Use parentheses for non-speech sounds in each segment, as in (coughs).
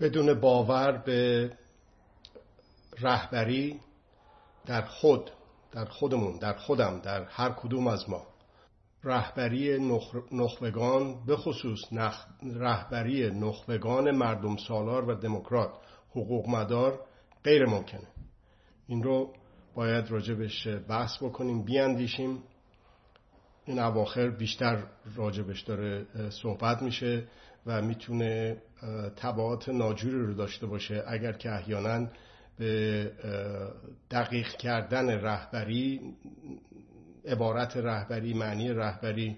بدون باور به رهبری در خود در خودمون در خودم در هر کدوم از ما. رهبری نخبگان به خصوص رهبری نخبگان مردم سالار و دموکرات حقوق مدار غیر ممکنه. این رو باید راجبش بحث بکنیم بیاندیشیم. این اواخر بیشتر راجبش داره صحبت میشه. و می‌تونه تبعات ناجوری رو داشته باشه. اگر که احیانا به دقیق کردن رهبری عبارت رهبری معنی رهبری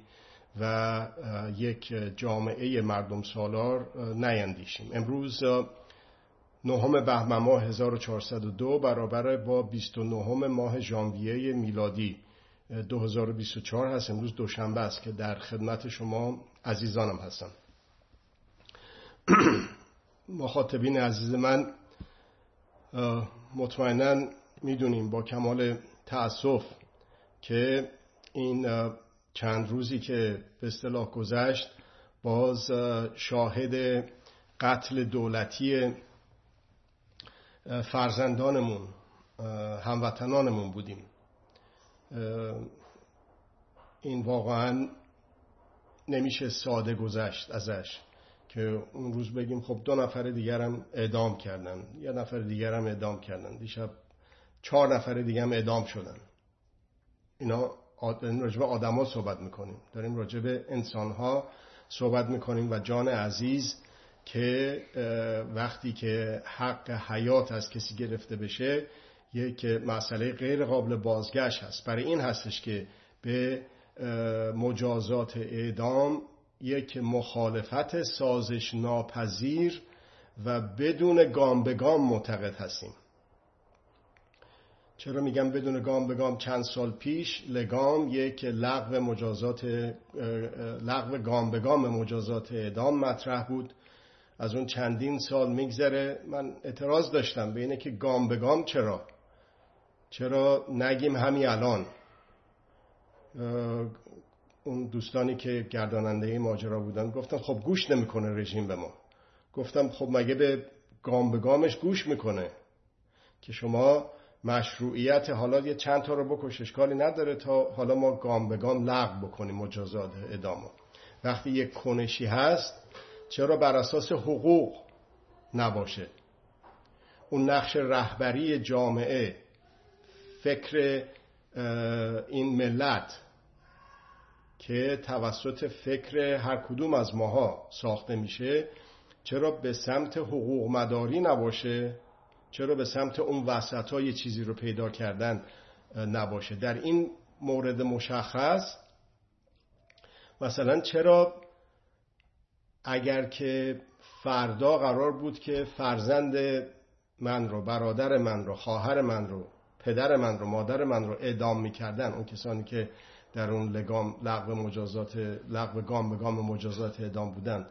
و یک جامعه مردم سالار نیندیشیم. امروز نهم بهمن ماه 1402 برابر با 29 ماه ژانویه میلادی 2024 هست. امروز دوشنبه است که در خدمت شما عزیزانم هستم. (clears throat) مخاطبین عزیز من مطمئنا می‌دونیم با کمال تأسف که این چند روزی که به اصطلاح گذشت باز شاهد قتل دولتی فرزندانمون هموطنانمون بودیم. این واقعا نمیشه ساده گذشت ازش. که اون روز بگیم خب دو نفر دیگرم اعدام کردن یه نفر دیگرم اعدام کردن. دیشب چهار نفر دیگرم اعدام شدن. اینا راجب آدما صحبت می‌کنیم. داریم راجب انسانها صحبت می‌کنیم و جان عزیز که وقتی که حق حیات از کسی گرفته بشه یک مسئله غیر قابل بازگشت هست. برای این هستش که به مجازات اعدام یک مخالفت سازش ناپذیر و بدون گام به گام معتقد هستیم. چرا میگم بدون گام به گام؟ چند سال پیش لگام یک لغو مجازات لغو گام به گام مجازات اعدام مطرح بود. از اون چندین سال میگذره. من اعتراض داشتم به اینه که گام به گام چرا؟ چرا نگیم همین الان؟ اون دوستانی که گرداننده ماجرا بودن گفتن خب گوش نمی‌کنه رژیم به ما. گفتم خب مگه به گام به گامش گوش می‌کنه که شما مشروعیت حالا یه چند تا رو بکش اشکالی نداره تا حالا ما گام به گام لغو بکنیم مجازات ادامه. وقتی یک کنشی هست چرا بر اساس حقوق نباشه؟ اون نقش رهبری جامعه فکر این ملت که توسط فکر هر کدوم از ماها ساخته میشه چرا به سمت حقوق مداری نباشه؟ چرا به سمت اون وسط های چیزی رو پیدا کردن نباشه؟ در این مورد مشخص مثلا چرا اگر که فردا قرار بود که فرزند من رو برادر من رو خواهر من رو پدر من رو مادر من رو اعدام می‌کردن اون کسانی که در اون لگام لغو مجازات لغو گام به گام مجازات اعدام بودن.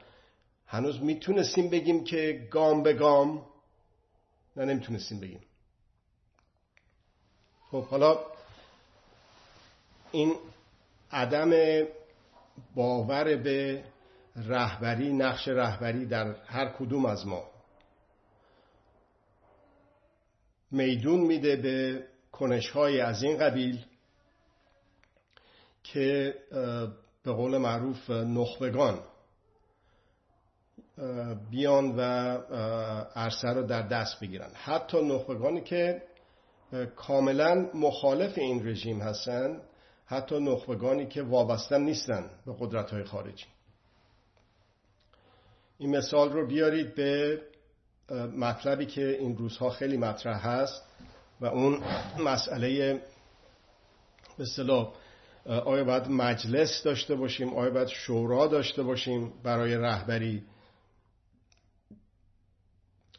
هنوز می‌تونستیم بگیم که گام به گام نه نمی‌تونستیم بگیم. خب حالا این عدم باور به رهبری نقش رهبری در هر کدوم از ما. میدون میده به کنشهای از این قبیل که به قول معروف نخبگان بیان و عرصه رو در دست بگیرن. حتی نخبگانی که کاملا مخالف این رژیم هستن حتی نخبگانی که وابسته نیستن به قدرت های خارجی. این مثال رو بیارید به مطلبی که این روزها خیلی مطرح هست و اون مسئله به اصطلاح آیا باید مجلس داشته باشیم؟ آیا باید شورا داشته باشیم برای رهبری؟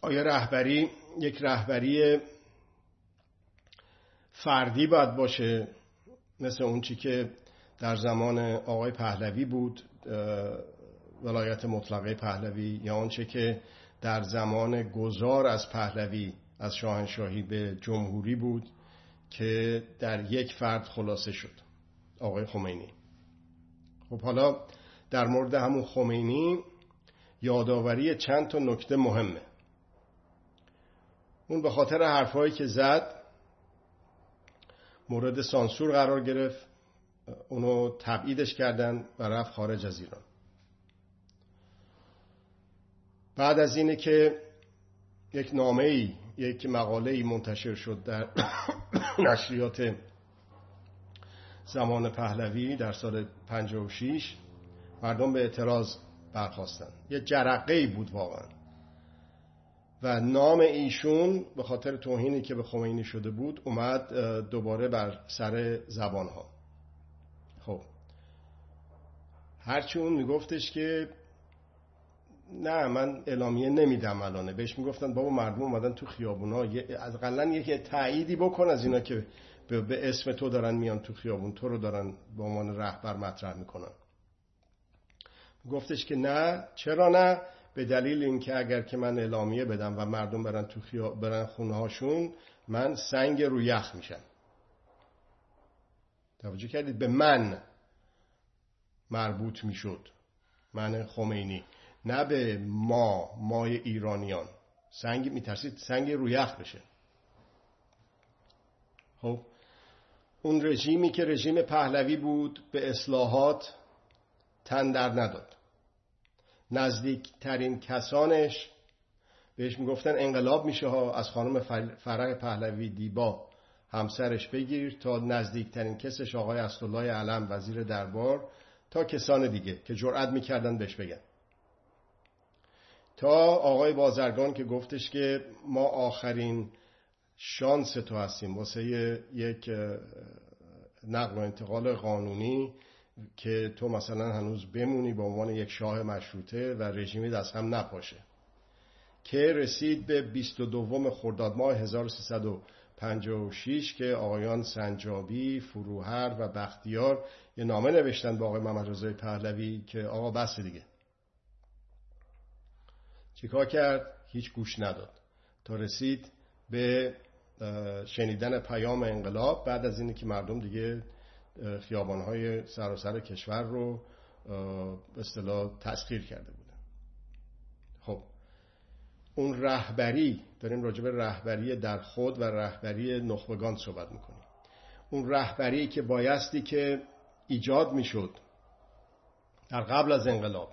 آیا رهبری یک رهبری فردی باید باشه؟ مثل اون چی که در زمان آقای پهلوی بود ولایت مطلقه پهلوی یا آنچه که در زمان گذار از پهلوی از شاهنشاهی به جمهوری بود که در یک فرد خلاصه شد. آقای خمینی. خب حالا در مورد همون خمینی یادآوری چند تا نکته مهمه. اون به خاطر حرفهایی که زد مورد سانسور قرار گرفت اونو تبعیدش کردن و رفت خارج از ایران. بعد از اینه که یک نامه ای یک مقاله ای منتشر شد در (coughs) نشریات زمان پهلوی در سال 56 مردم به اعتراض برخواستن یه جرقه بود واقعا. و نام ایشون به خاطر توهینی که به خمینی شده بود اومد دوباره بر سر زبان ها خب. هرچی اون میگفتش که نه من اعلامیه نمیدم الانه. بهش می‌گفتن بابا مردم اومدن تو خیابونا از قلن یک تأییدی بکن از اینا که به اسم تو دارن میان تو خیابون تو رو دارن به عنوان رهبر مطرح می‌کنن. گفتش که نه چرا نه؟ به دلیل اینکه اگر که من اعلامیه بدم و مردم برن تو خیا... برن خونه هاشون من سنگ رو یخ میشم. توجه کردید؟ به من مربوط می‌شد. من خمینی. نه به ما مای ایرانیان. سنگ میترسید سنگ رو یخ بشه. خب؟ اون رژیمی که رژیم پهلوی بود به اصلاحات تن در نداد. نزدیکترین کسانش بهش می‌گفتن انقلاب میشه ها از خانم فرق پهلوی دیبا همسرش بگیر تا نزدیکترین کسش آقای اسدالله علم وزیر دربار تا کسان دیگه که جرأت می‌کردن بهش بگن. تا آقای بازرگان که گفتش که ما آخرین شانس تو هستیم. واسه یک نقل و انتقال قانونی که تو مثلا هنوز بمونی به عنوان یک شاه مشروطه و رژیمی دست هم نپاشه. که رسید به 22 خرداد ماه 1356 که آقایان سنجابی، فروهر و بختیار یه نامه نوشتن به آقای محمد رضای پهلوی که آقا بس دیگه. چیکار کرد؟ هیچ گوش نداد. تا رسید به شنیدن پیام انقلاب بعد از اینه که مردم دیگه خیابانهای سراسر کشور رو به اصطلاح تسخیر کرده بودن. خب اون رهبری داریم راجع به رهبری در خود و رهبری نخبگان صحبت می‌کنیم. اون رهبری که بایستی که ایجاد می‌شد در قبل از انقلاب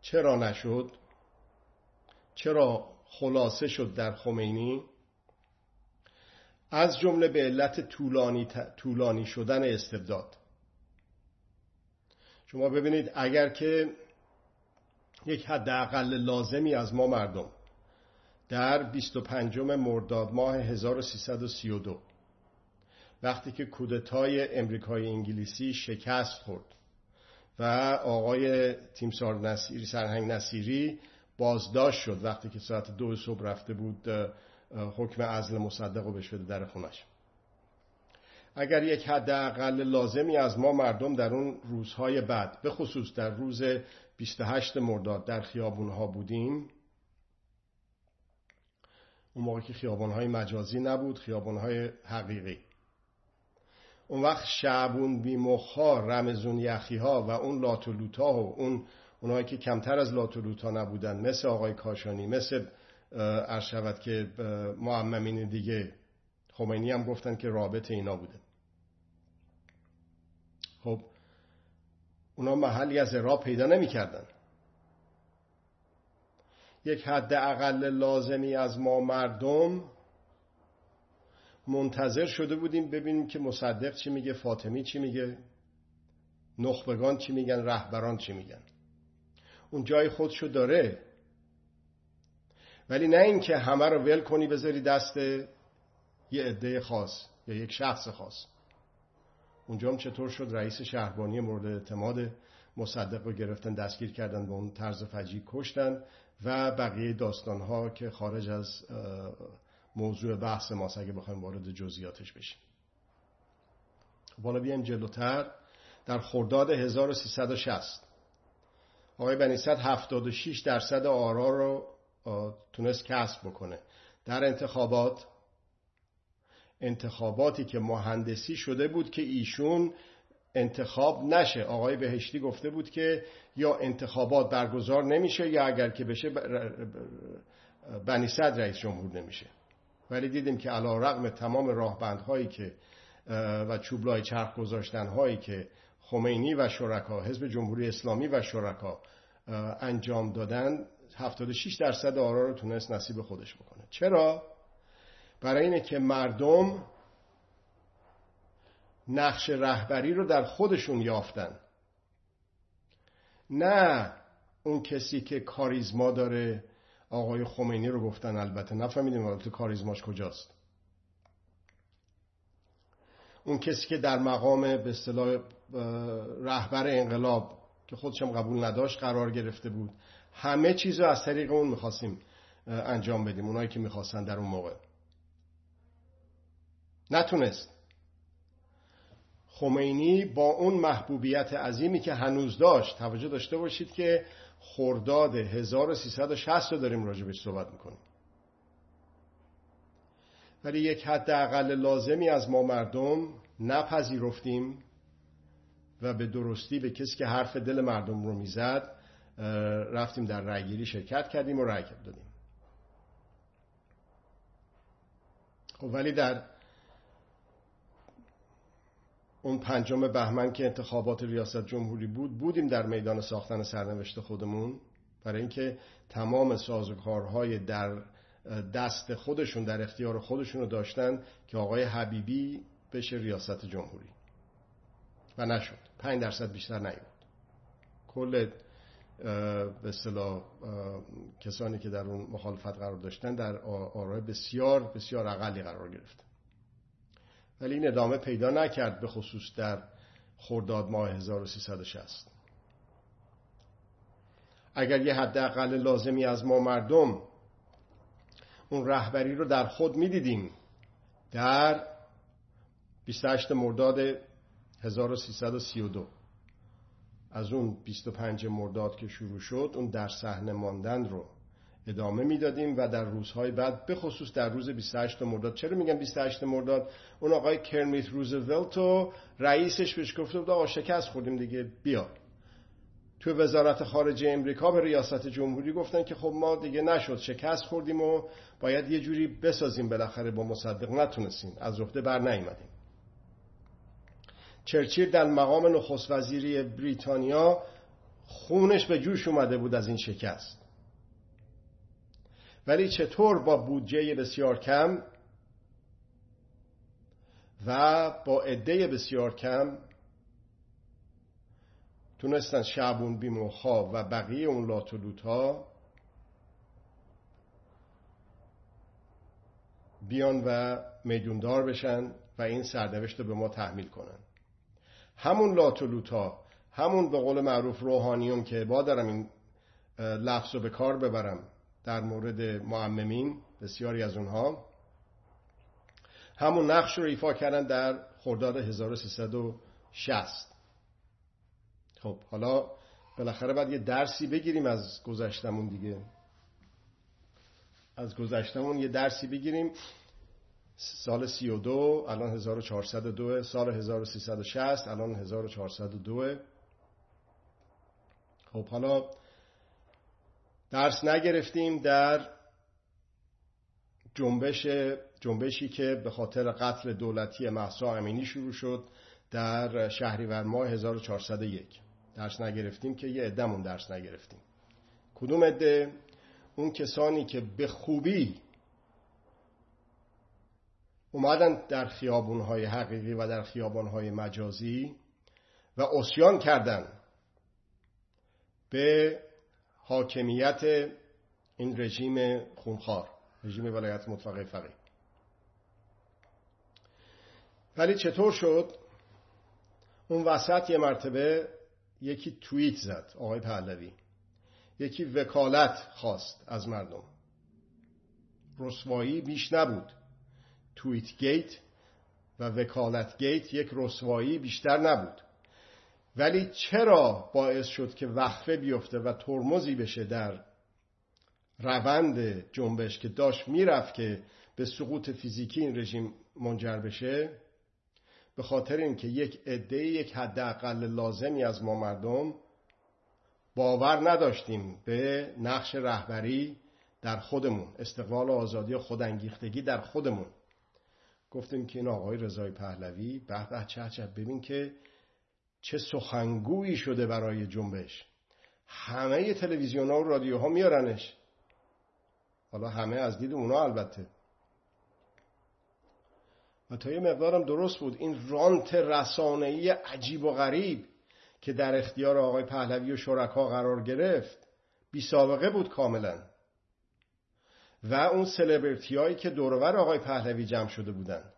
چرا نشد؟ چرا خلاصه شد در خمینی؟ از جمله به علت طولانی, طولانی شدن استبداد. شما ببینید اگر که یک حداقل لازمی از ما مردم در 25 مرداد ماه 1332 وقتی که کودتای امریکای انگلیسی شکست خورد و آقای تیمسار نصیری سرهنگ نصیری بازداشت شد وقتی که ساعت دو صبح رفته بود حکم عزل مصدق رو بهش بده در خونش. اگر یک حداقل لازمی از ما مردم در اون روزهای بعد به خصوص در روز 28 مرداد در خیابونها بودیم اون موقع که خیابانهای مجازی نبود خیابانهای حقیقی. اون وقت شعبون بیمخها رمزون یخی ها و اون لاتولوتا و اون اونهایی که کمتر از لاتولوتا نبودن مثل آقای کاشانی مثل عرض شود که معممین دیگه خمینی هم گفتن که رابط اینا بوده خب اونا محلی از را پیدا نمی کردن. یک حد اقل لازمی از ما مردم منتظر شده بودیم ببینیم که مصدق چی میگه فاطمی چی میگه نخبگان چی میگن رهبران چی میگن اون جای خودشو داره ولی نه اینکه همه رو ول کنی بذاری دست یه عده خاص یا یک شخص خاص. اونجا هم چطور شد رئیس شهربانی مورد اعتماد مصدق رو گرفتن دستگیر کردن به اون طرز فجی کشتن و بقیه داستان ها که خارج از موضوع بحث ماست اگه بخوایم وارد جزئیاتش بشیم. بالا بیایم جلوتر. در خرداد 1360 آقای بنیصد 76 درصد آرا رو تونست کسب بکنه. در انتخابات انتخاباتی که مهندسی شده بود که ایشون انتخاب نشه. آقای بهشتی گفته بود که یا انتخابات برگزار نمیشه یا اگر که بشه بنی صدر رئیس جمهور نمیشه. ولی دیدیم که علا رقم تمام راهبندهایی که و چوبلای چرخ گذاشتن هایی که خمینی و شرکا حزب جمهوری اسلامی و شرکا انجام دادن 76 درصد آرا رو تونست نصیب خودش بکنه. چرا؟ برای اینه که مردم نقش رهبری رو در خودشون یافتن. نه اون کسی که کاریزما داره. آقای خمینی رو گفتن البته. نفهمیدیم البته کاریزماش کجاست. اون کسی که در مقام به اصطلاح رهبر انقلاب که خودشم قبول نداشت قرار گرفته بود. همه چیز رو از طریق اون می‌خواستیم انجام بدیم. اونایی که می‌خواستن در اون موقع. نتونست. خمینی با اون محبوبیت عظیمی که هنوز داشت توجه داشته باشید که خرداد 1360 رو داریم راجبش صحبت می‌کنیم. ولی یک حد اقل لازمی از ما مردم نپذیرفتیم و به درستی به کسی که حرف دل مردم رو می‌زد رفتیم در رأیگیری شرکت کردیم و رأی دادیم. خب ولی در اون پنجم بهمن که انتخابات ریاست جمهوری بود بودیم در میدان ساختن سرنوشت خودمون. برای اینکه تمام سازوکارهای در دست خودشون در اختیار خودشون رو داشتن که آقای حبیبی بشه ریاست جمهوری. و نشد. پنج درصد بیشتر نیود کل به اصطلاح کسانی که در اون مخالفت قرار داشتن در آرای بسیار بسیار اقلی قرار گرفت. ولی این ادامه پیدا نکرد به خصوص در خرداد ماه 1360 اگر یه حداقل لازمی از ما مردم اون رهبری رو در خود می‌دیدیم در 28 مرداد 1332 از اون 25 مرداد که شروع شد اون در صحنه ماندن رو ادامه می‌دادیم و در روزهای بعد به خصوص در روز 28 مرداد. چرا میگم 28 مرداد؟ اون آقای کرمیت روزولت و رئیسش بهش گفته بود آقا شکست خوردیم دیگه بیا. تو وزارت خارجه امریکا به ریاست جمهوری گفتن که خب ما دیگه نشد شکست خوردیم و باید یه جوری بسازیم بالاخره با مصدق. نتونستیم از رفته بر نیومدیم چرچیل در مقام نخست وزیری بریتانیا خونش به جوش اومده بود از این شکست. ولی چطور با بودجه بسیار کم و با عده بسیار کم تونستن شعبون بیموخا و بقیه اون لاتولوت ها بیان و میدوندار بشن و این سرنوشت رو به ما تحمیل کنن. همون لاتولوت ها همون به قول معروف روحانیون که با دارم این لفظ رو به کار ببرم در مورد معممین بسیاری از اونها. همون نقش رو ایفا کردن در خرداد 1360 خب حالا بالاخره باید یه درسی بگیریم از گذشتمون دیگه. از گذشتمون یه درسی بگیریم. سال 32 الان 1402 سال 1360 الان 1402 خب حالا درس نگرفتیم در جنبش جنبشی که به خاطر قتل دولتی محسا امینی شروع شد در شهریور ماه 1401 درس نگرفتیم که یه عدهمون درس نگرفتیم. کدوم عده؟ اون کسانی که به خوبی اومدن در خیابونهای حقیقی و در خیابانهای مجازی و اسیان کردن به حاکمیت این رژیم خونخوار رژیم ولایت مطلقه فقیه. ولی چطور شد؟ اون وسط یه مرتبه یکی توییت زد آقای پهلوی. یکی وکالت خواست از مردم. رسوایی بیش نبود. توییت گیت و وکالت گیت یک رسوایی بیشتر نبود. ولی چرا باعث شد که وقفه بیفته و ترمزی بشه در روند جنبش که داشت می‌رفت که به سقوط فیزیکی این رژیم منجر بشه؟ به خاطر اینکه یک عده یک حداقل لازمی از ما مردم باور نداشتیم به نقش رهبری در خودمون استقلال و آزادی و خودانگیختگی در خودمون. گفتیم که این آقای رضای پهلوی به به چه چه ببین که چه سخنگویی شده برای جنبش. همه تلویزیون ها و رادیوها میارنش. حالا همه از دید اونا البته. و تا یه مقدارم درست بود. این رانت رسانه‌ای عجیب و غریب که در اختیار آقای پهلوی و شرکا قرار گرفت بی سابقه بود کاملا. و اون سلبریتی هایی که دورور آقای پهلوی جمع شده بودند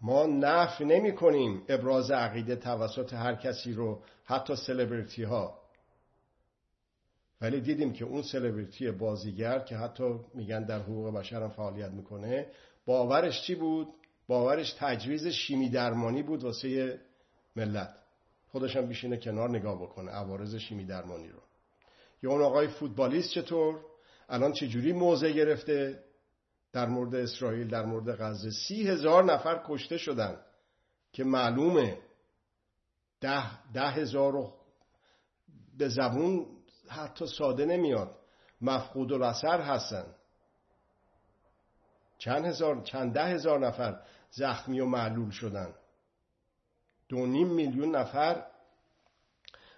ما نف نمی کنیم ابراز عقیده توسط هر کسی رو حتی سلبریتی ها ولی دیدیم که اون سلبریتی بازیگر که حتی میگن در حقوق بشر هم فعالیت می‌کنه باورش چی بود؟ باورش تجویز شیمی درمانی بود واسه ملت. خودش هم بیشینه کنار نگاه بکنه عوارض شیمی درمانی رو. یا اون آقای فوتبالیست چطور؟ الان چجوری موضع گرفته؟ در مورد اسرائیل در مورد غزه. سی هزار نفر کشته شدن که معلومه ده, ده هزار به زبون حتی ساده نمیاد. مفقود الاثر هستن. چند هزار چند ده هزار نفر زخمی و معلول شدن. دو نیم میلیون نفر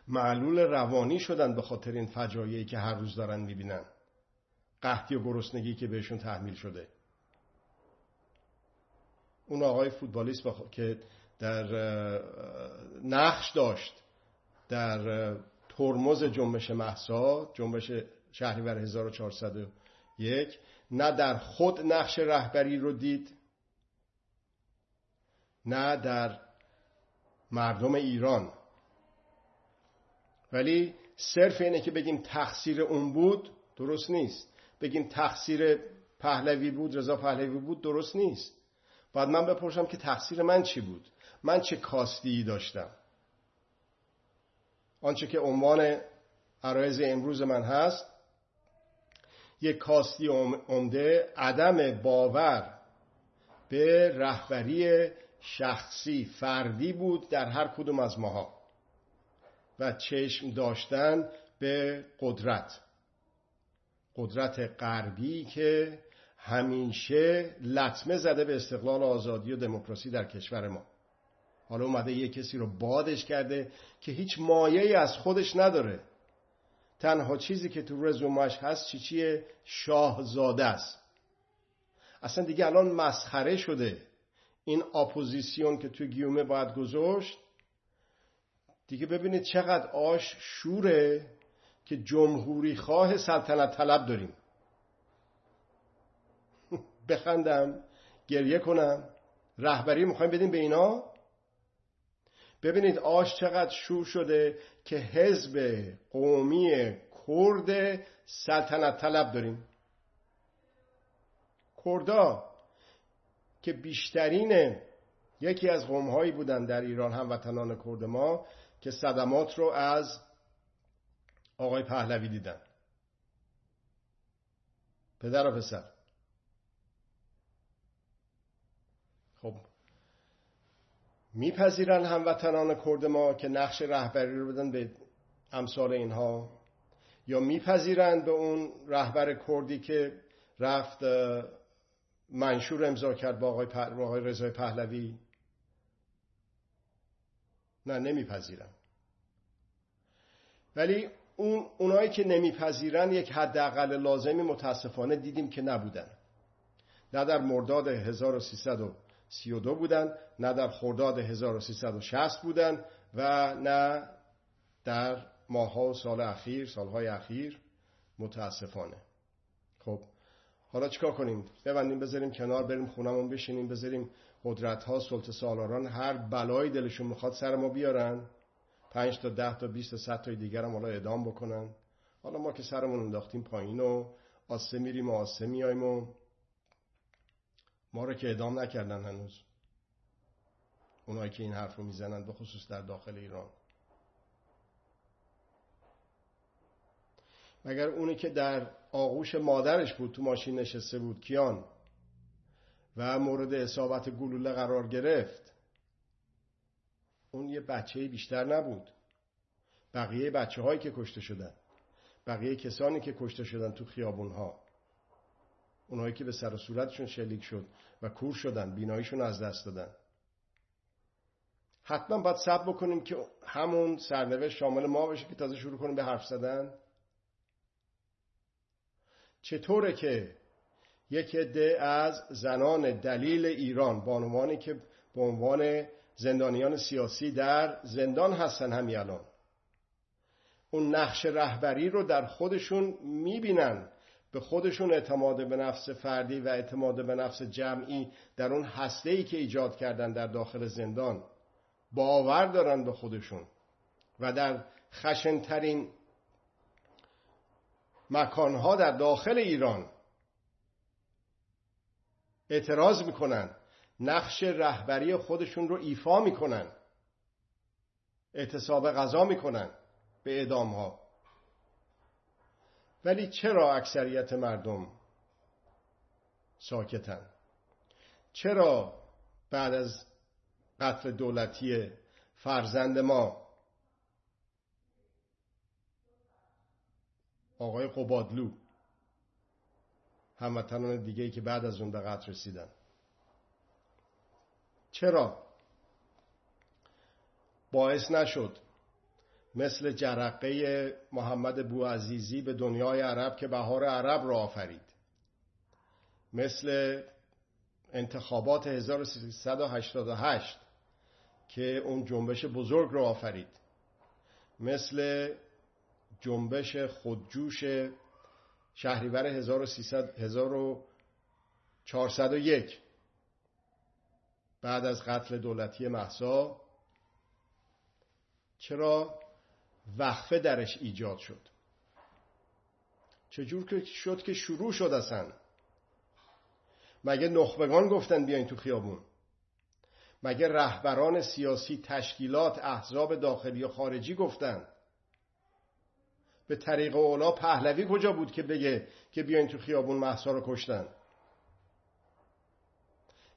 معلول روانی شدن به خاطر این فجایعی که هر روز دارن می‌بینن. قحطی و گرسنگی که بهشون تحمیل شده. اون آقای فوتبالیست که در نقش داشت در ترمز جنبش محسا جنبش شهریور 1401 نه در خود نقش رهبری رو دید نه در مردم ایران. ولی صرف اینه که بگیم تقصیر اون بود درست نیست. بگیم تقصیر پهلوی بود رضا پهلوی بود درست نیست. باید من بپرسم که تقصیر من چی بود؟ من چه کاستی داشتم؟ آنچه که عنوان عرایز امروز من هست یک کاستی عمده عدم باور به رهبری شخصی فردی بود در هر کدوم از ماها و چشم داشتن به قدرت. قدرت غربی که همیشه لطمه زده به استقلال و آزادی و دموکراسی در کشور ما. حالا اومده یه کسی رو بادش کرده که هیچ مایه از خودش نداره. تنها چیزی که تو رزومش هست چی چیه؟ شاهزاده است. اصلا دیگه الان مسخره شده. این اپوزیسیون که تو گیومه باید گذاشت دیگه ببینید چقدر آش شوره. که جمهوری خواه سلطنت طلب داریم. (laughs) بخندم گریه کنم. رهبری می‌خوایم بدیم به اینا؟ ببینید آش چقدر شور شده که حزب قومی کرد سلطنت طلب داریم. کردا که بیشترین یکی از قومهایی بودن در ایران هموطنان کرد ما که صدمات رو از آقای پهلوی دیدن. پدر و پسر. خب. میپذیرن هموطنان کرد ما که نقش رهبری رو بدن به امثال اینها. یا میپذیرند به اون رهبر کردی که رفت منشور امضا کرد با آقای, آقای رضای پهلوی. نه نمیپذیرن. ولی اون اونایی که نمیپذیرن یک حداقل لازمی متاسفانه دیدیم که نبودن. نه در مرداد 1332 بودن نه در خرداد 1360 بودن و نه در ماهها و سال اخیر سالهای اخیر متاسفانه. خب حالا چیکار کنیم؟ ببندیم بذاریم کنار بریم خونمون بشینیم بذاریم قدرت ها سلطه سالاران هر بلایی دلشون می‌خواد سر ما بیارن. پنج تا ده تا بیست تا صد تا دیگر هم حالا ادام بکنن. حالا ما که سرمون انداختیم پایین و آسه میریم و آسه میایم و ما رو که ادام نکردن هنوز. اونایی که این حرف رو می‌زنن به خصوص در داخل ایران. مگر اونی که در آغوش مادرش بود تو ماشین نشسته بود کیان؟ و مورد اصابت گلوله قرار گرفت. اون یه بچه بیشتر نبود. بقیه بچه هایی که کشته شدن. بقیه کسانی که کشته شدن تو خیابون ها اونهایی که به سر و صورتشون شلیک شد و کور شدن بیناییشون از دست دادن. حتما باید سب بکنیم که همون سرنوشت شامل ما بشه که تازه شروع کنیم به حرف زدن. چطوره که یک عده از زنان دلیل ایران بانوانی که به عنوان زندانیان سیاسی در زندان هستن همین الان. اون نقش رهبری رو در خودشون می‌بینن. به خودشون اعتماد به نفس فردی و اعتماد به نفس جمعی در اون هسته ای که ایجاد کردن در داخل زندان باور دارن به خودشون و در خشنترین مکانها در داخل ایران اعتراض می‌کنن. نقش رهبری خودشون رو ایفا می‌کنن. اعتصاب غذا می‌کنن به اعدام ها ولی چرا اکثریت مردم ساکتن؟ چرا بعد از قتل دولتی فرزند ما آقای قبادلو هموطنان دیگه ای که بعد از اون به قتل رسیدن چرا؟ باعث نشد. مثل جرقه محمد بوعزیزی به دنیای عرب که بهار عرب را آفرید. مثل انتخابات 1388 که اون جنبش بزرگ را آفرید. مثل جنبش خودجوش شهریور 1401 بعد از قتل دولتی محسا چرا وقفه درش ایجاد شد؟ چجور که شد که شروع شد اصلا؟ مگه نخبگان گفتن بیاین تو خیابون؟ مگه رهبران سیاسی تشکیلات احزاب داخلی و خارجی گفتن؟ به طریق اولا پهلوی کجا بود که بگه که بیاین تو خیابون محسا رو کشتن؟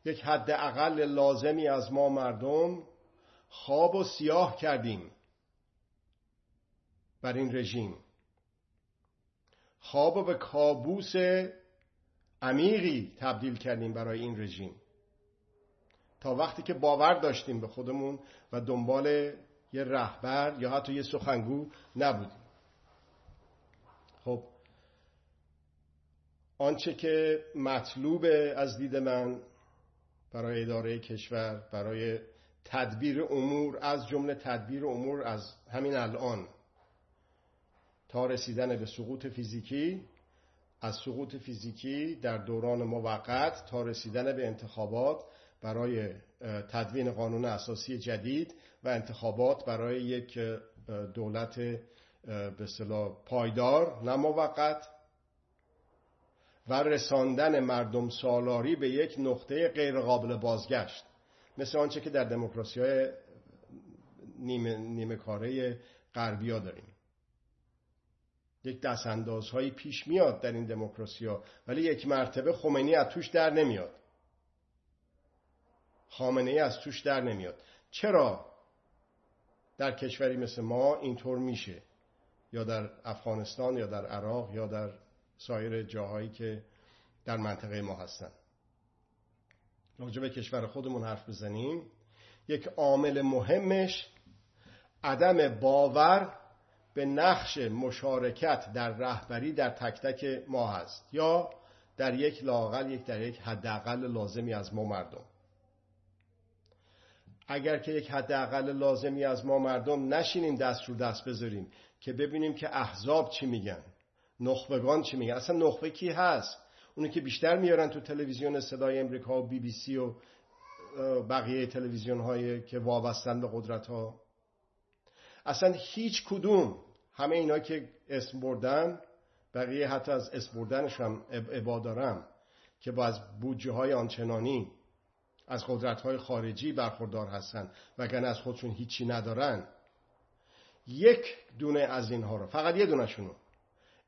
یک حد اقل لازمی از ما مردم خواب و سیاه کردیم بر این رژیم. خواب و به کابوس عمیقی تبدیل کردیم برای این رژیم. تا وقتی که باور داشتیم به خودمون و دنبال یه رهبر یا حتی یه سخنگو نبودیم. خب آنچه که مطلوب از دید من برای اداره کشور برای تدبیر امور از جمله تدبیر امور از همین الان. تا رسیدن به سقوط فیزیکی از سقوط فیزیکی در دوران موقت تا رسیدن به انتخابات برای تدوین قانون اساسی جدید و انتخابات برای یک دولت به پایدار نه موقت. و رساندن مردم سالاری به یک نقطه غیرقابل بازگشت. مثل آنچه که در دموکراسی های نیمه, نیمه کاره غربی ها داریم. یک دست اندازهایی پیش میاد در این دموکراسی ها ولی یک مرتبه خمینی از توش در نمیاد. خامنه ای از توش در نمیاد. چرا؟ در کشوری مثل ما اینطور میشه. یا در افغانستان یا در عراق یا در سایر جاهایی که در منطقه ما هستن. راجع به کشور خودمون حرف بزنیم. یک عامل مهمش عدم باور به نقش مشارکت در رهبری در تک تک ما هست. یا در یک لاقل یک در یک حداقل لازمی از ما مردم. اگر که یک حداقل لازمی از ما مردم نشینیم دست رو دست بذاریم که ببینیم که احزاب چی میگن. نخبگان چی میگن اصلا نخبه کی هست؟ اونی که بیشتر میارن تو تلویزیون صدای امریکا و بی بی سی و بقیه تلویزیون هایی که وابستن به قدرت ها اصلا هیچ کدوم همه اینا که اسم بردن بقیه حتی از اسم بردنش هم عبا دارم که با از بودجه های آنچنانی از قدرت های خارجی برخوردار هستن وگرنه از خودشون هیچی ندارن. یک دونه از اینها رو فقط یه دونشونو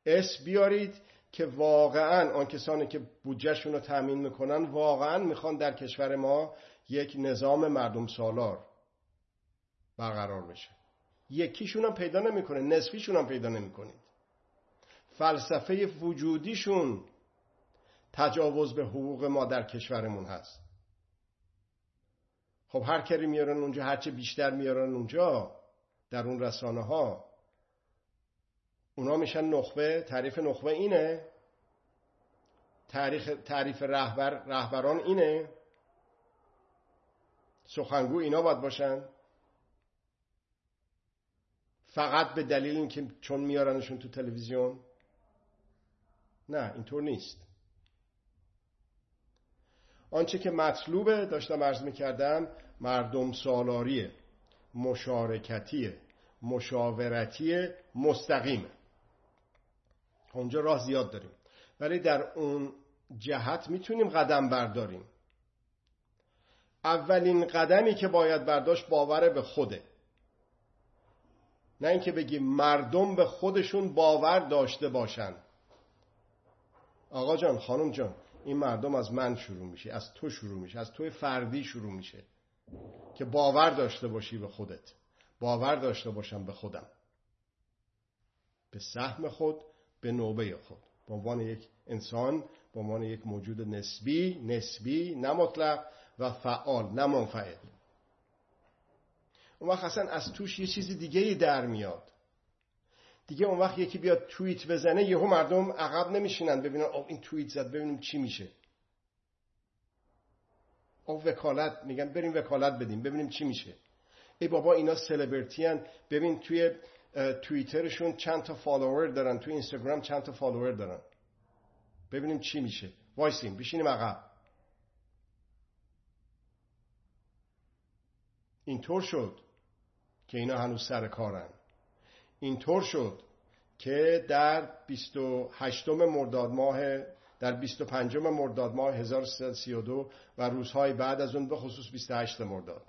اس بیارید که واقعا آن کسانی که بودجهشون رو تأمین می‌کنن واقعا می‌خوان در کشور ما یک نظام مردم سالار برقرار بشه. یکیشون هم پیدا نمی‌کنه نصفیشون هم پیدا نمی‌کنید فلسفه وجودیشون تجاوز به حقوق ما در کشورمون هست. خب هر کاری میارن اونجا هرچه بیشتر میارن اونجا در اون رسانه ها اونا میشن نخبه تعریف نخبه اینه. تعریف, تعریف رهبر رهبران اینه. سخنگو اینا باید باشن. فقط به دلیل اینکه چون میارنشون تو تلویزیون. نه اینطور نیست. آنچه که مطلوبه داشتم عرض می‌کردم مردم سالاریه مشارکتیه مشاورتی مستقیمه. اونجا راه زیاد داریم. ولی در اون جهت می‌تونیم قدم برداریم. اولین قدمی که باید برداشت باور به خوده. نه اینکه بگیم مردم به خودشون باور داشته باشن. آقا جان خانم جان این مردم از من شروع میشه از تو شروع میشه از توی فردی شروع میشه که باور داشته باشی به خودت. باور داشته باشم به خودم. به سهم خود به نوبه خود به عنوان یک انسان به عنوان یک موجود نسبی نسبی نه و فعال نه منفعل. اون وقت اصلا از توش یه چیز دیگه ای در میاد. دیگه اون وقت یکی بیاد توییت بزنه یهو مردم عقب نمیشینن ببینن او این توییت زد ببینیم چی میشه. او وکالت میگن بریم وکالت بدیم ببینیم چی میشه. ای بابا اینا سلبریتی ببین توی توییترشون چند تا follower دارن توی اینستاگرام چند تا follower دارن. ببینیم چی میشه. وایسیم بشینیم عقب. اینطور شد که اینا هنوز سر کارن. اینطور شد که در 28 مرداد ماه در 25 مرداد ماه 1332 و روزهای بعد از اون به خصوص 28 مرداد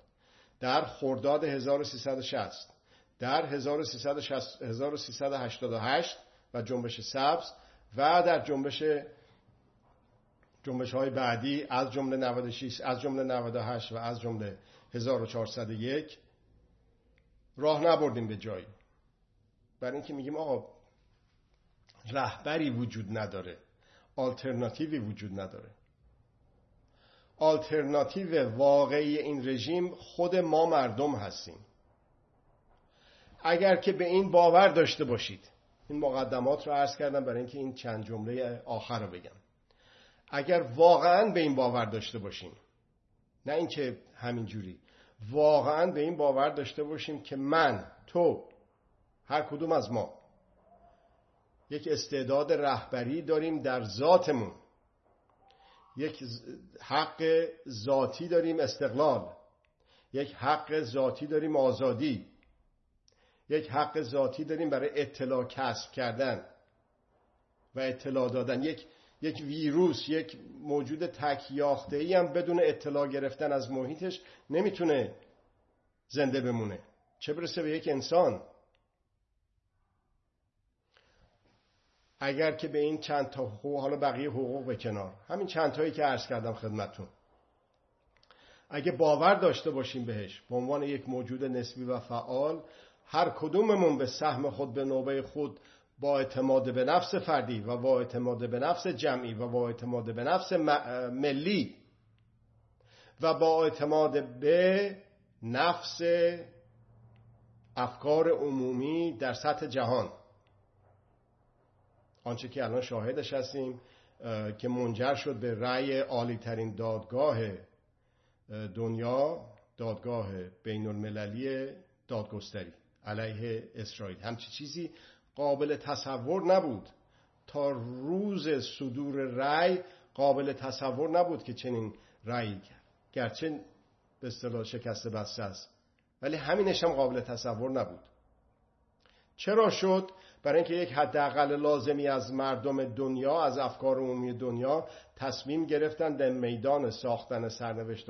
در خرداد 1360 در 1388 و جنبش سبز و در جنبش جنبش های بعدی از جمله 96 از جمله 98 و از جمله 1401 راه نبردیم به جایی. برای اینکه میگیم آقا رهبری وجود نداره آلترناتیوی وجود نداره. آلترناتیو واقعی این رژیم خود ما مردم هستیم. اگر که به این باور داشته باشید. این مقدمات رو عرض کردم برای اینکه این چند جمله آخر رو بگم. اگر واقعا به این باور داشته باشیم نه اینکه همینجوری واقعا به این باور داشته باشیم که من تو هر کدوم از ما یک استعداد رهبری داریم در ذاتمون. یک حق ذاتی داریم استقلال. یک حق ذاتی داریم آزادی. یک حق ذاتی داریم برای اطلاع کسب کردن و اطلاع دادن. یک یک ویروس یک موجود تکیاخته ای هم بدون اطلاع گرفتن از محیطش نمی‌تونه زنده بمونه. چه برسه به یک انسان؟ اگر که به این چند تا حقوق حالا بقیه حقوق به کنار. همین چند تایی که عرض کردم خدمتون اگه باور داشته باشیم بهش به عنوان یک موجود نسبی و فعال هر کدوممون به سهم خود به نوبه خود با اعتماد به نفس فردی و با اعتماد به نفس جمعی و با اعتماد به نفس ملی و با اعتماد به نفس افکار عمومی در سطح جهان. آنچه که الان شاهدش هستیم که منجر شد به رأی عالی ترین دادگاه دنیا دادگاه بین المللی دادگستری. علیه اسرائیل. همچی چیزی قابل تصور نبود. تا روز صدور رأی قابل تصور نبود که چنین رأی گرچه به اصطلاح شکست بسته است. ولی همینش هم قابل تصور نبود. چرا شد؟ برای اینکه یک حداقل لازمی از مردم دنیا از افکار عمومی دنیا تصمیم گرفتن در میدان ساختن سرنوشت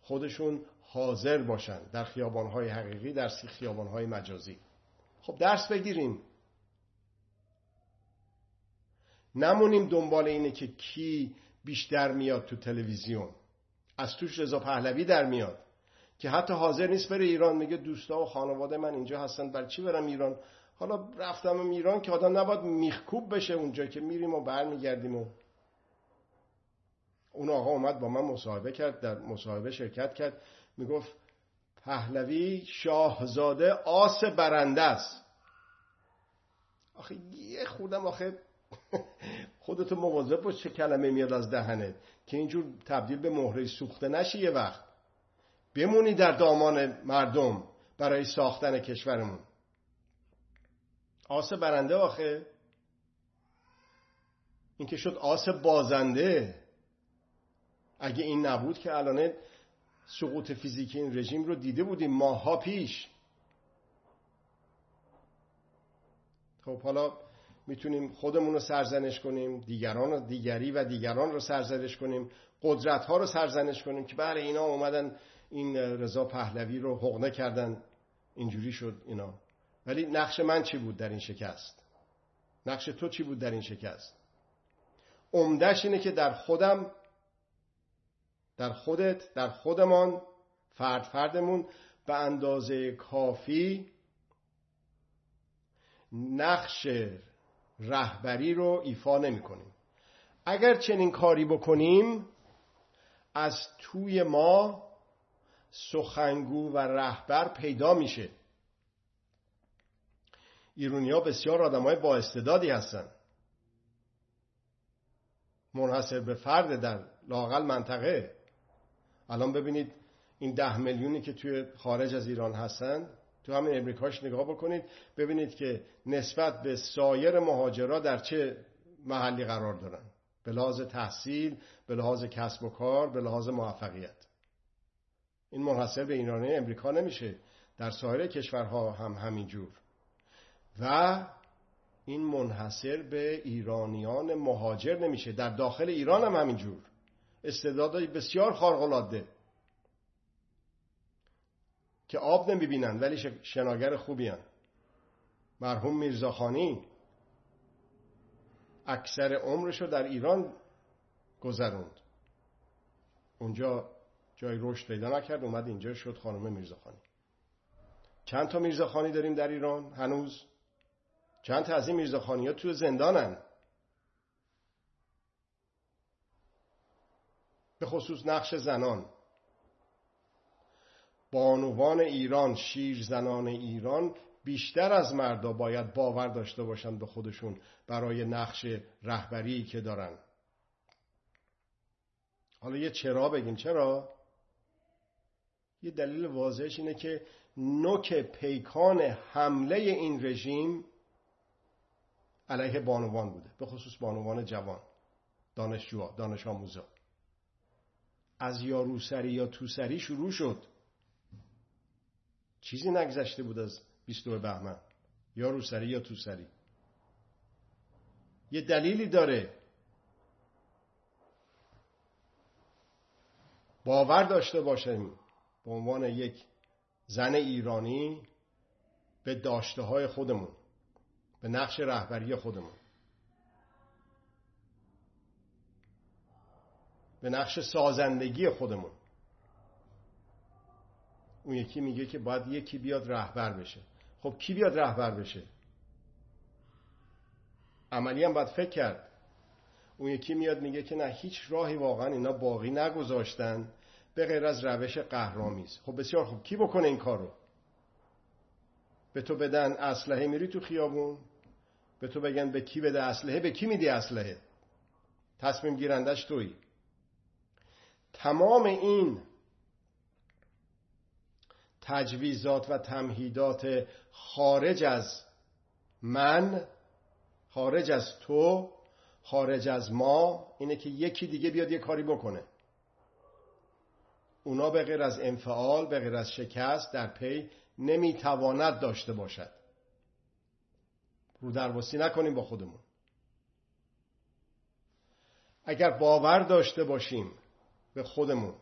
خودشون حاضر باشن در خیابانهای حقیقی در خیابانهای مجازی. خب درس بگیریم. نمونیم دنبال اینه که کی بیشتر میاد تو تلویزیون. از توش رضا پهلوی در میاد که حتی حاضر نیست بره ایران. میگه دوستا و خانواده من اینجا هستن برای چی برم ایران؟ حالا رفتم ایران که آدم نباید میخکوب بشه اونجا که میریم و برمیگردیم و اون آقا اومد با من مصاحبه کرد در مصاحبه شرکت کرد. می‌گفت پهلوی شاهزاده آس برنده است. آخه یه خودم آخه (laughs) خودتو مواظب باش چه کلمه میاد از دهنت که اینجور تبدیل به مهره سوخته نشی یه وقت. بمونی در دامان مردم برای ساختن کشورمون. آس برنده آخه. این که شد آس بازنده. اگه این نبود که الان سقوط فیزیکی این رژیم رو دیده بودیم ماها پیش. خب حالا می‌تونیم خودمون رو سرزنش کنیم دیگران دیگری و دیگران رو سرزنش کنیم قدرت ها رو سرزنش کنیم که بله اینا اومدن این رضا پهلوی رو حقنه کردن. اینجوری شد اینا. ولی نقش من چی بود در این شکست؟ نقش تو چی بود در این شکست؟ عمدهش اینه که در خودم در خودت در خودمان فرد فردمون به اندازه کافی نقش رهبری رو ایفا نمی کنیم اگر چنین کاری بکنیم از توی ما سخنگو و رهبر پیدا میشه. ایرونیا بسیار آدم های با استعدادی هستن. منحصر به فرد در لاقل منطقه. الان ببینید این ده میلیونی که توی خارج از ایران هستن تو همین امریکاش نگاه بکنید ببینید که نسبت به سایر مهاجرا در چه محلی قرار دارن. به لحاظ تحصیل به لحاظ کسب و کار به لحاظ موفقیت. این منحصر به ایرانی امریکا نمیشه. در سایر کشورها هم همینجور. و این منحصر به ایرانیان مهاجر نمیشه. در داخل ایران هم همینجور. استعدادهای بسیار خارق‌العاده که آب نمی‌بینن ولی شناگر خوبی هن. مرحوم میرزاخانی اکثر عمرش رو در ایران گذروند. اونجا جای رشد پیدا نکرد اومد اینجا شد خانم میرزاخانی چند تا میرزاخانی داریم در ایران هنوز؟ چند تا از این میرزاخانی ها تو زندانن؟ به خصوص نقش زنان. بانوان ایران شیر زنان ایران بیشتر از مردا باید باور داشته باشند به خودشون برای نقش رهبری که دارن. حالا یه چرا بگیم. چرا؟ یه دلیل واضحش اینه که نوک پیکان حمله این رژیم علیه بانوان بوده به خصوص بانوان جوان دانشجوها دانش آموزا. از یاروسری یا توسری شروع شد. چیزی نگذشته بود از 22 بهمن یا روسری یا توسری. یه دلیلی داره. باور داشته باشیم به عنوان یک زن ایرانی به داشته های خودمون به نقش رهبری خودمون. به نقش سازندگی خودمون. اون یکی میگه که باید یکی بیاد رهبر بشه. خب کی بیاد رهبر بشه؟ عملی هم باید فکر کرد. اون یکی میاد میگه که نه هیچ راهی واقعا اینا باقی نگذاشتن به غیر از روش قهرامیز خب بسیار خوب. کی بکنه این کارو؟ به تو بدن اسلحه میری تو خیابون؟ به تو بگن به کی بده اسلحه؟ به کی میدی اسلحه؟ تصمیم گیرندش تویی. تمام این تجویزات و تمهیدات خارج از من خارج از تو خارج از ما اینه که یکی دیگه بیاد یه کاری بکنه. اونا به غیر از انفعال به غیر از شکست در پی نمی‌تواند داشته باشد. رو درواسی نکنیم با خودمون. اگر باور داشته باشیم به خودمون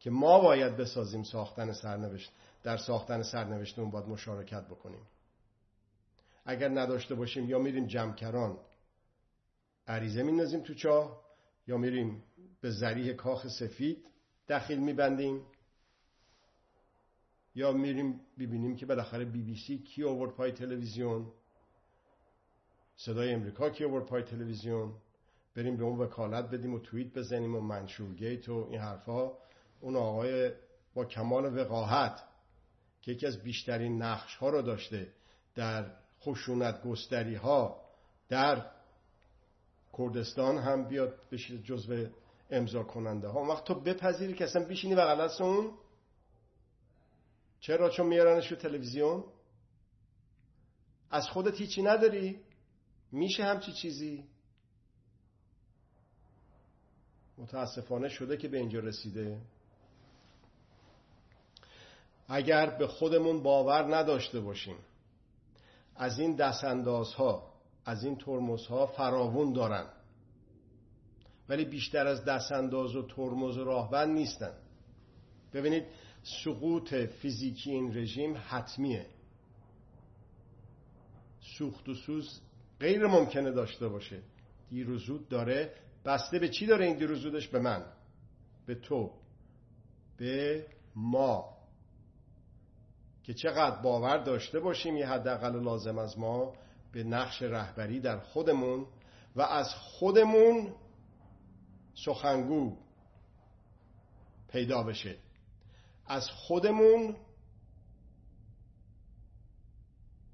که ما باید بسازیم ساختن سرنوشت در ساختن سرنوشتمون باید مشارکت بکنیم. اگر نداشته باشیم یا میریم جمکران عریضه میندازیم تو چاه یا میریم به زریح کاخ سفید دخیل میبندیم یا میریم ببینیم که بالاخره بی بی سی کی آورد پای تلویزیون صدای امریکا کی آورد پای تلویزیون بریم به اون وکالت بدیم و توییت بزنیم و منشور گیت و این حرفا. اون آقای با کمال وقاحت که یکی از بیشترین نقش ها رو داشته در خشونت گستری ها در کردستان هم بیاد بشه جزو امضا کننده ها وقت تو بپذیری که اصلا بیشینی بغل اون؟ چرا؟ چون میارنش رو تلویزیون؟ از خودت هیچی نداری؟ میشه همچی چیزی؟ متاسفانه شده که به اینجا رسیده. اگر به خودمون باور نداشته باشیم از این دستاندازها از این ترمزها فراوون دارن. ولی بیشتر از دستانداز و ترمز و راهبند نیستن. ببینید سقوط فیزیکی این رژیم حتمیه. سوخت و سوز غیر ممکنه داشته باشه. دیر داره بسته به چی داره این دیر و زودش به من. به تو. به ما. که چقدر باور داشته باشیم یه حداقل لازم از ما به نقش رهبری در خودمون و از خودمون سخنگو پیدا بشه. از خودمون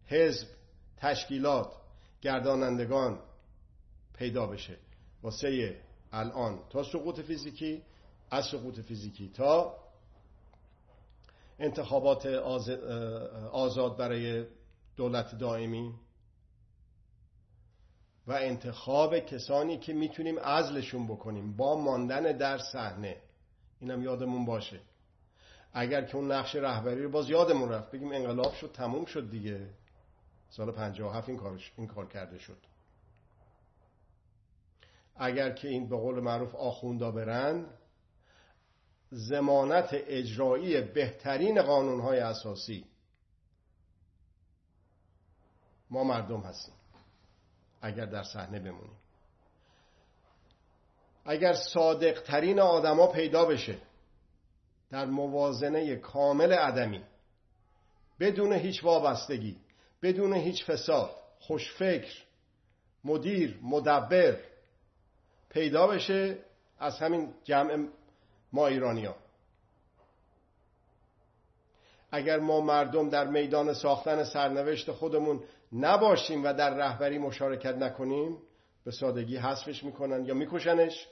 حزب تشکیلات گردانندگان پیدا بشه. واسه الان تا سقوط فیزیکی از سقوط فیزیکی تا انتخابات آزاد برای دولت دائمی و انتخاب کسانی که می‌تونیم ازلشون بکنیم با ماندن در صحنه. اینم یادمون باشه. اگر که اون نقش رهبری رو باز یادمون رفت بگیم انقلاب شد تموم شد دیگه. سال 57 این کارش این کار کرده شد. اگر که این به قول معروف آخوندا برن زمانت اجرایی بهترین قانونهای اساسی ما مردم هستیم. اگر در صحنه بمونیم. اگر صادقترین آدما پیدا بشه در موازنه کامل عدمی بدون هیچ وابستگی بدون هیچ فساد خوشفکر مدیر مدبر پیدا بشه از همین جمع ما ایرانیا اگر ما مردم در میدان ساختن سرنوشت خودمون نباشیم و در رهبری مشارکت نکنیم به سادگی حذفش می‌کنن یا میکشنش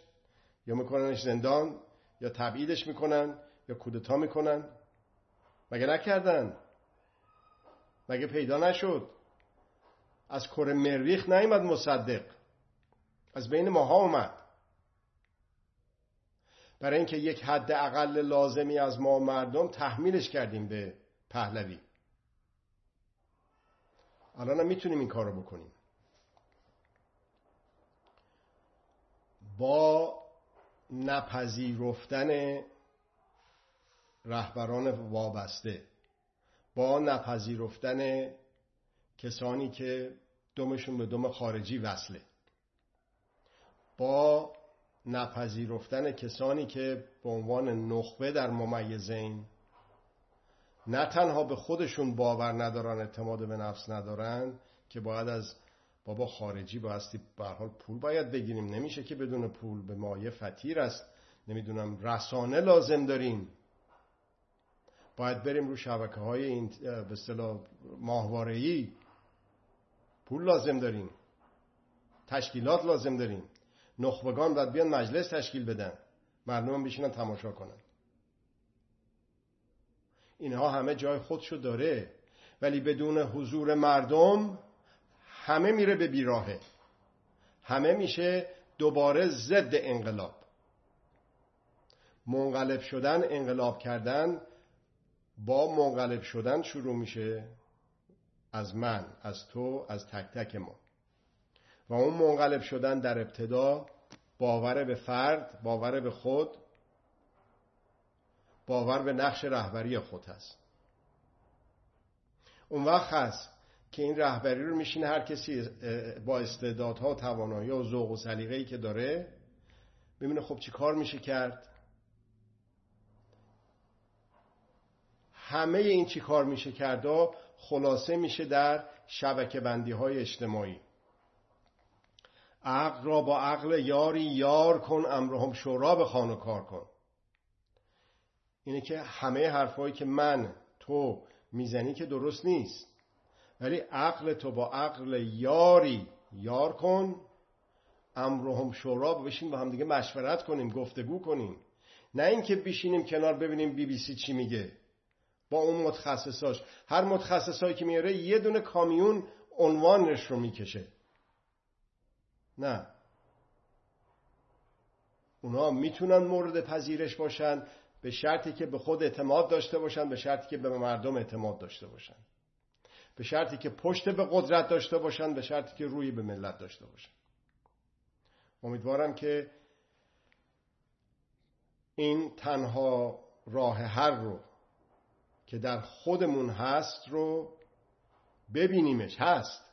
یا میکننش زندان یا تبعیدش می‌کنن یا کودتا می‌کنن. مگه نکردن؟ مگه پیدا نشد؟ از کره مریخ نیامد مصدق. از بین ماها اومد. برای اینکه یک حد اقل لازمی از ما مردم تحمیلش کردیم به پهلوی. الان می‌تونیم این کار رو بکنیم. با نپذیرفتن رهبران وابسته با نپذیرفتن کسانی که دمشون به دم خارجی وصله. با نپذیرفتن کسانی که به عنوان نخبه در ممیزین نه تنها به خودشون باور ندارن اعتماد به نفس ندارن که باید از بابا خارجی بایستی به حال پول باید بگیریم. نمیشه که بدون پول به مایه فتیر است. نمی‌دونم رسانه لازم داریم. باید بریم رو شبکه های این به اصطلاح پول لازم داریم. تشکیلات لازم داریم. نخبگان باید بیان مجلس تشکیل بدن. مردم بشینن تماشا کنن. اینها همه جای خودشو داره. ولی بدون حضور مردم همه میره به بیراهه. همه میشه دوباره ضد انقلاب. منقلب شدن انقلاب کردن با منقلب شدن شروع میشه از من از تو از تک تک ما. و اون منقلب شدن در ابتدا باور به فرد باور به خود باور به نقش رهبری خود هست. اون وقت هست که این رهبری رو میشینه هر کسی با استعدادها و توانایی و ذوق و سلیقه‌ای که داره ببینه خب چی کار میشه کرد. همه این چی کار میشه کرده خلاصه میشه در شبکه بندی های اجتماعی. عقل را با عقل یاری یار کن امرهم شورا به خان و کار کن. اینه که همه حرفایی که من تو می‌زنی که درست نیست. ولی عقل تو با عقل یاری یار کن امرهم شورا بشین با هم دیگه مشورت کنیم گفتگو کنیم. نه اینکه بشینیم کنار ببینیم بی بی سی چی میگه. با اون متخصصاش. هر متخصصایی که میاره یه دونه کامیون عنوانش رو می‌کشه. نه. اونا می‌تونن مورد پذیرش باشن به شرطی که به خود اعتماد داشته باشن به شرطی که به مردم اعتماد داشته باشن. به شرطی که پشت به قدرت داشته باشن به شرطی که روی به ملت داشته باشن. امیدوارم که این تنها راه هر رو که در خودمون هست رو ببینیمش. هست.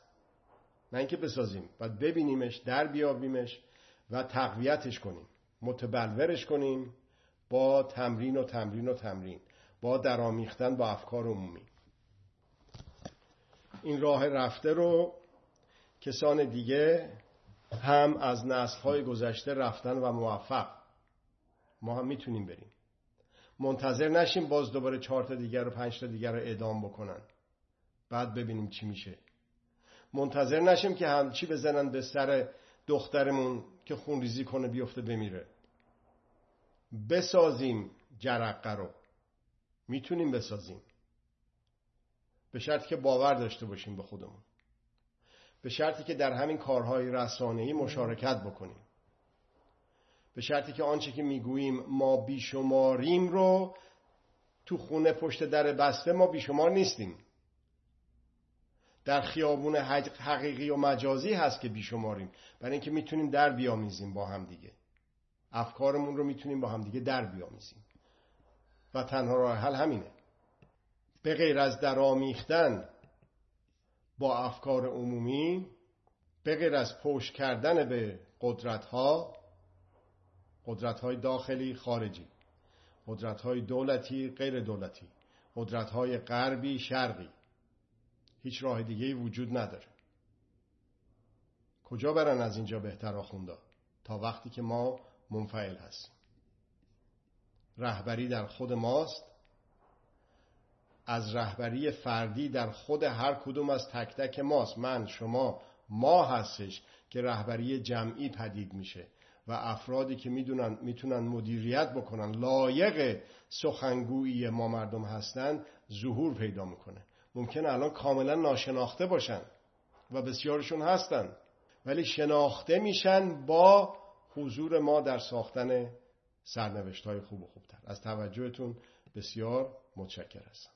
نه اینکه بسازیم باید ببینیمش در بیابیمش و تقویتش کنیم. متبلورش کنیم با تمرین و تمرین و تمرین با درامیختن با افکار عمومی. این راه رفته رو کسان دیگه هم از نسل های گذشته رفتن و موفق. ما هم می‌تونیم بریم. منتظر نشیم باز دوباره چهار تا دیگر و پنج تا دیگر رو اعدام بکنن. بعد ببینیم چی میشه. منتظر نشیم که همچی بزنن به سر دخترمون که خونریزی کنه بیفته بمیره. بسازیم جرقه رو. می‌تونیم بسازیم. به شرطی که باور داشته باشیم به خودمون. به شرطی که در همین کارهای رسانه‌ای مشارکت بکنیم. به شرطی که آنچه که می‌گوییم ما بیشماریم رو تو خونه پشت در بسته ما بیشمار نیستیم. در خیابون حقیقی و مجازی هست که بیشماریم. برای اینکه می‌تونیم در بیامیزیم با هم دیگه. افکارمون رو می‌تونیم با هم دیگه در بیامیزیم. و تنها راه حل همینه. به غیر از درآمیختن با افکار عمومی به غیر از پشت کردن به قدرت ها قدرت های داخلی خارجی قدرت های دولتی غیر دولتی قدرت های غربی شرقی هیچ راه دیگه وجود نداره. کجا برن از اینجا بهتر آخوندا؟ تا وقتی که ما منفعل هستیم. رهبری در خود ماست. از رهبری فردی در خود هر کدوم از تک تک ماست. من شما ما هستش که رهبری جمعی پدید میشه و افرادی که می‌دونن می‌تونن مدیریت بکنن لایق سخنگویی ما مردم هستن ظهور پیدا می‌کنه. ممکن الان کاملا ناشناخته باشن و بسیارشون هستن. ولی شناخته میشن با حضور ما در ساختن سرنوشت های خوب و خوبتر. از توجهتون بسیار متشکر هستم